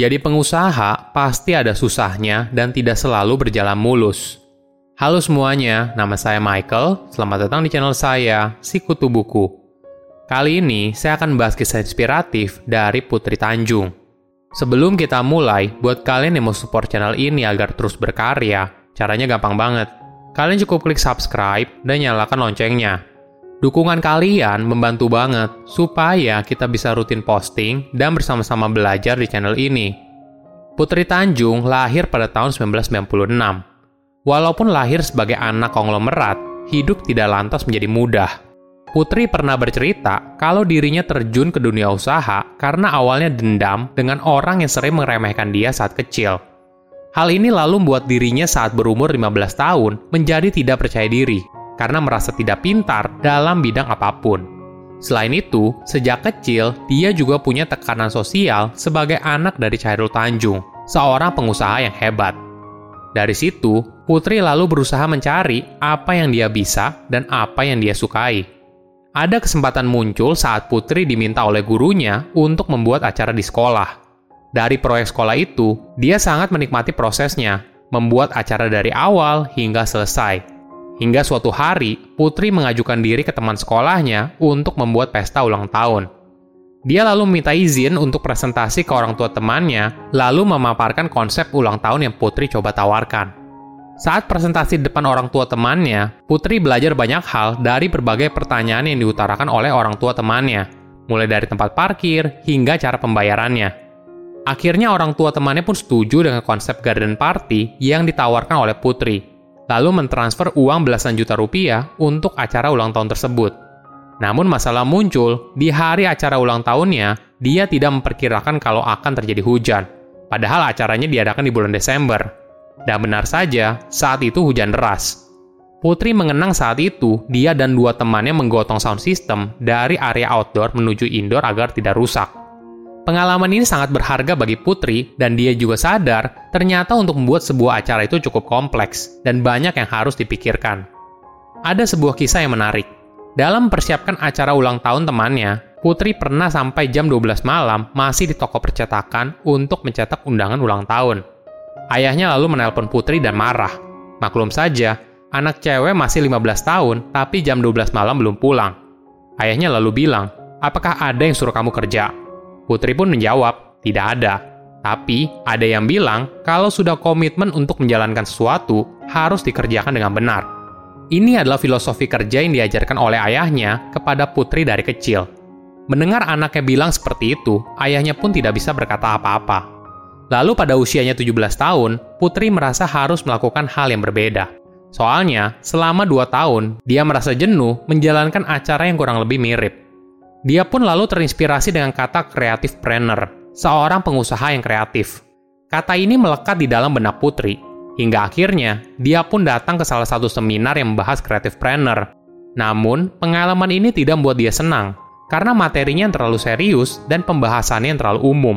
Jadi pengusaha pasti ada susahnya dan tidak selalu berjalan mulus. Halo semuanya, nama saya Michael. Selamat datang di channel saya, Sikutu Buku. Kali ini saya akan bahas kisah inspiratif dari Putri Tanjung. Sebelum kita mulai, buat kalian yang mau support channel ini agar terus berkarya, caranya gampang banget. Kalian cukup klik subscribe dan nyalakan loncengnya Dukungan kalian membantu banget supaya kita bisa rutin posting dan bersama-sama belajar di channel ini. Putri Tanjung lahir pada tahun 1996. Walaupun lahir sebagai anak konglomerat, hidup tidak lantas menjadi mudah. Putri pernah bercerita kalau dirinya terjun ke dunia usaha karena awalnya dendam dengan orang yang sering meremehkan dia saat kecil. Hal ini lalu membuat dirinya saat berumur 15 tahun menjadi tidak percaya diri karena merasa tidak pintar dalam bidang apa pun. Selain itu, sejak kecil dia juga punya tekanan sosial sebagai anak dari Cairul Tanjung, seorang pengusaha yang hebat. Dari situ, Putri lalu berusaha mencari apa yang dia bisa dan apa yang dia sukai. Ada kesempatan muncul saat Putri diminta oleh gurunya untuk membuat acara di sekolah. Dari proyek sekolah itu, dia sangat menikmati prosesnya, membuat acara dari awal hingga selesai Hingga suatu hari, Putri mengajukan diri ke teman sekolahnya untuk membuat pesta ulang tahun. Dia lalu meminta izin untuk presentasi ke orang tua temannya, lalu memaparkan konsep ulang tahun yang Putri coba tawarkan. Saat presentasi depan orang tua temannya, Putri belajar banyak hal dari berbagai pertanyaan yang diutarakan oleh orang tua temannya, mulai dari tempat parkir hingga cara pembayarannya. Akhirnya orang tua temannya pun setuju dengan konsep garden party yang ditawarkan oleh Putri, lalu mentransfer uang belasan juta rupiah untuk acara ulang tahun tersebut. Namun masalah muncul, di hari acara ulang tahunnya, dia tidak memperkirakan kalau akan terjadi hujan. Padahal acaranya diadakan di bulan Desember. Dan benar saja, saat itu hujan deras. Putri mengenang saat itu, dia dan dua temannya menggotong sound system dari area outdoor menuju indoor agar tidak rusak. Pengalaman ini sangat berharga bagi Putri, dan dia juga sadar ternyata untuk membuat sebuah acara itu cukup kompleks dan banyak yang harus dipikirkan. Ada sebuah kisah yang menarik. Dalam mempersiapkan acara ulang tahun temannya, Putri pernah sampai jam 12 malam masih di toko percetakan untuk mencetak undangan ulang tahun. Ayahnya lalu menelpon Putri dan marah. Maklum saja, anak cewek masih 15 tahun tapi jam 12 malam belum pulang. Ayahnya lalu bilang, apakah ada yang suruh kamu kerja? Putri pun menjawab, tidak ada. Tapi, ada yang bilang kalau sudah komitmen untuk menjalankan sesuatu, harus dikerjakan dengan benar. Ini adalah filosofi kerja yang diajarkan oleh ayahnya kepada Putri dari kecil. Mendengar anaknya bilang seperti itu, ayahnya pun tidak bisa berkata apa-apa. Lalu pada usianya 17 tahun, Putri merasa harus melakukan hal yang berbeda. Soalnya, selama 2 tahun, dia merasa jenuh menjalankan acara yang kurang lebih mirip. Dia pun lalu terinspirasi dengan kata creative planner, seorang pengusaha yang kreatif. Kata ini melekat di dalam benak Putri, hingga akhirnya dia pun datang ke salah satu seminar yang membahas creative planner. Namun, pengalaman ini tidak membuat dia senang, karena materinya yang terlalu serius dan pembahasannya yang terlalu umum.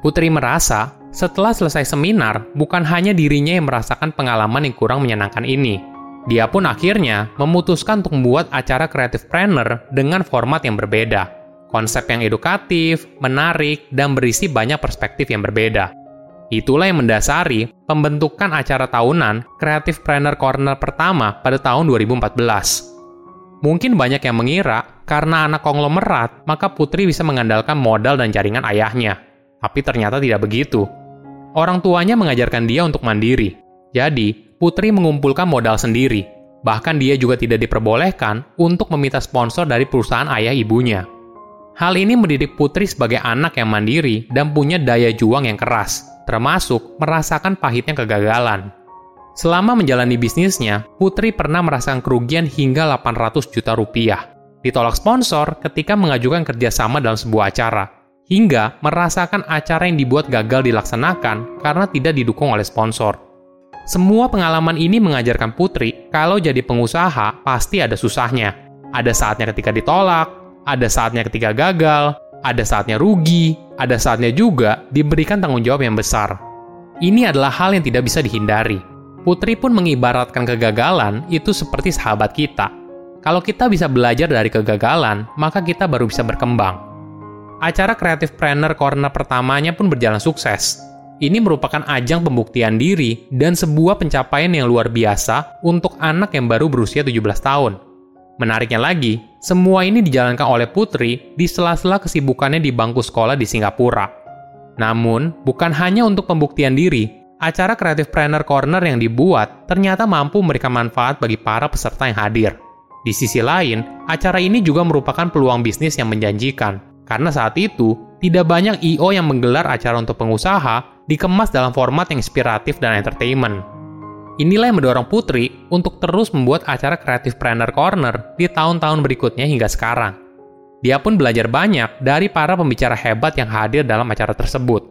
Putri merasa, setelah selesai seminar, bukan hanya dirinya yang merasakan pengalaman yang kurang menyenangkan ini, dia pun akhirnya memutuskan untuk membuat acara Creative Planner dengan format yang berbeda. Konsep yang edukatif, menarik, dan berisi banyak perspektif yang berbeda. Itulah yang mendasari pembentukan acara tahunan Creative Planner Corner pertama pada tahun 2014. Mungkin banyak yang mengira karena anak konglomerat, maka Putri bisa mengandalkan modal dan jaringan ayahnya. Tapi ternyata tidak begitu. Orang tuanya mengajarkan dia untuk mandiri. Jadi, Putri mengumpulkan modal sendiri. Bahkan dia juga tidak diperbolehkan untuk meminta sponsor dari perusahaan ayah ibunya. Hal ini mendidik Putri sebagai anak yang mandiri dan punya daya juang yang keras, termasuk merasakan pahitnya kegagalan. Selama menjalani bisnisnya, Putri pernah merasakan kerugian hingga 800 juta rupiah. Ditolak sponsor ketika mengajukan kerjasama dalam sebuah acara, hingga merasakan acara yang dibuat gagal dilaksanakan karena tidak didukung oleh sponsor. Semua pengalaman ini mengajarkan Putri kalau jadi pengusaha pasti ada susahnya. Ada saatnya ketika ditolak, ada saatnya ketika gagal, ada saatnya rugi, ada saatnya juga diberikan tanggung jawab yang besar. Ini adalah hal yang tidak bisa dihindari. Putri pun mengibaratkan kegagalan itu seperti sahabat kita. Kalau kita bisa belajar dari kegagalan, maka kita baru bisa berkembang. acara Creative Planner Corner pertamanya pun berjalan sukses. Ini merupakan ajang pembuktian diri dan sebuah pencapaian yang luar biasa untuk anak yang baru berusia 17 tahun. Menariknya lagi, semua ini dijalankan oleh Putri di sela-sela kesibukannya di bangku sekolah di Singapura. Namun, bukan hanya untuk pembuktian diri, acara Creative Planner Corner yang dibuat ternyata mampu memberikan manfaat bagi para peserta yang hadir. Di sisi lain, acara ini juga merupakan peluang bisnis yang menjanjikan, karena saat itu tidak banyak I.O. yang menggelar acara untuk pengusaha dikemas dalam format yang inspiratif dan entertainment. Inilah yang mendorong Putri untuk terus membuat acara Creative Planner Corner di tahun-tahun berikutnya hingga sekarang. Dia pun belajar banyak dari para pembicara hebat yang hadir dalam acara tersebut.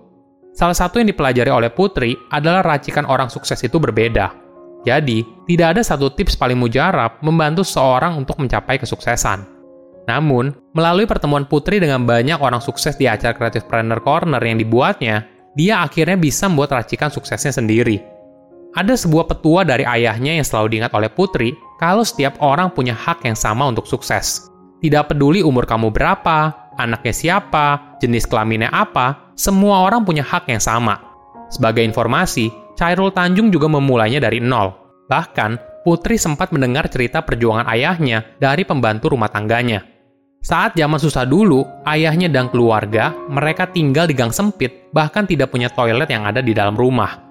Salah satu yang dipelajari oleh Putri adalah racikan orang sukses itu berbeda. Jadi, tidak ada satu tips paling mujarab membantu seorang untuk mencapai kesuksesan. Namun, melalui pertemuan Putri dengan banyak orang sukses di acara Creative Planner Corner yang dibuatnya, dia akhirnya bisa membuat racikan suksesnya sendiri. Ada sebuah petua dari ayahnya yang selalu diingat oleh Putri, kalau setiap orang punya hak yang sama untuk sukses. Tidak peduli umur kamu berapa, anaknya siapa, jenis kelaminnya apa, semua orang punya hak yang sama. Sebagai informasi, Cairul Tanjung juga memulainya dari nol. Bahkan, Putri sempat mendengar cerita perjuangan ayahnya dari pembantu rumah tangganya. Saat zaman susah dulu, ayahnya dan keluarga, mereka tinggal di gang sempit, bahkan tidak punya toilet yang ada di dalam rumah.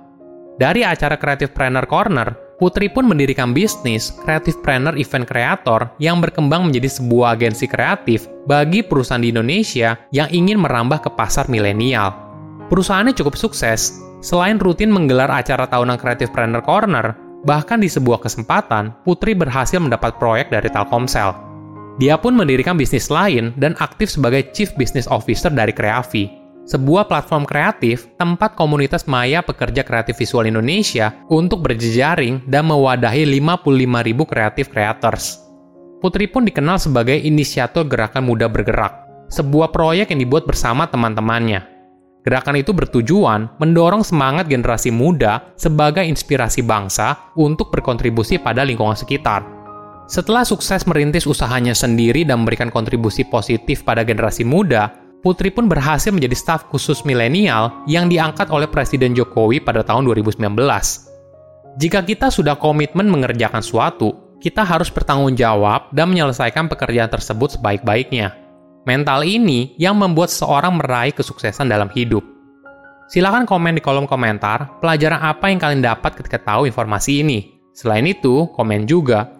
Dari acara Creative Planner Corner, Putri pun mendirikan bisnis Creative Planner Event Creator yang berkembang menjadi sebuah agensi kreatif bagi perusahaan di Indonesia yang ingin merambah ke pasar milenial. Perusahaannya cukup sukses. Selain rutin menggelar acara tahunan Creative Planner Corner, bahkan di sebuah kesempatan, Putri berhasil mendapat proyek dari Telkomsel dia pun mendirikan bisnis lain dan aktif sebagai Chief Business Officer dari Kreavi, sebuah platform kreatif tempat komunitas maya pekerja kreatif visual Indonesia untuk berjejaring dan mewadahi 55.000 kreatif creators. Putri pun dikenal sebagai inisiator Gerakan Muda Bergerak, sebuah proyek yang dibuat bersama teman-temannya. Gerakan itu bertujuan mendorong semangat generasi muda sebagai inspirasi bangsa untuk berkontribusi pada lingkungan sekitar setelah sukses merintis usahanya sendiri dan memberikan kontribusi positif pada generasi muda, Putri pun berhasil menjadi staf khusus milenial yang diangkat oleh Presiden Jokowi pada tahun 2019. Jika kita sudah komitmen mengerjakan suatu, kita harus bertanggung jawab dan menyelesaikan pekerjaan tersebut sebaik-baiknya. Mental ini yang membuat seorang meraih kesuksesan dalam hidup. Silahkan komen di kolom komentar pelajaran apa yang kalian dapat ketika tahu informasi ini. Selain itu, komen juga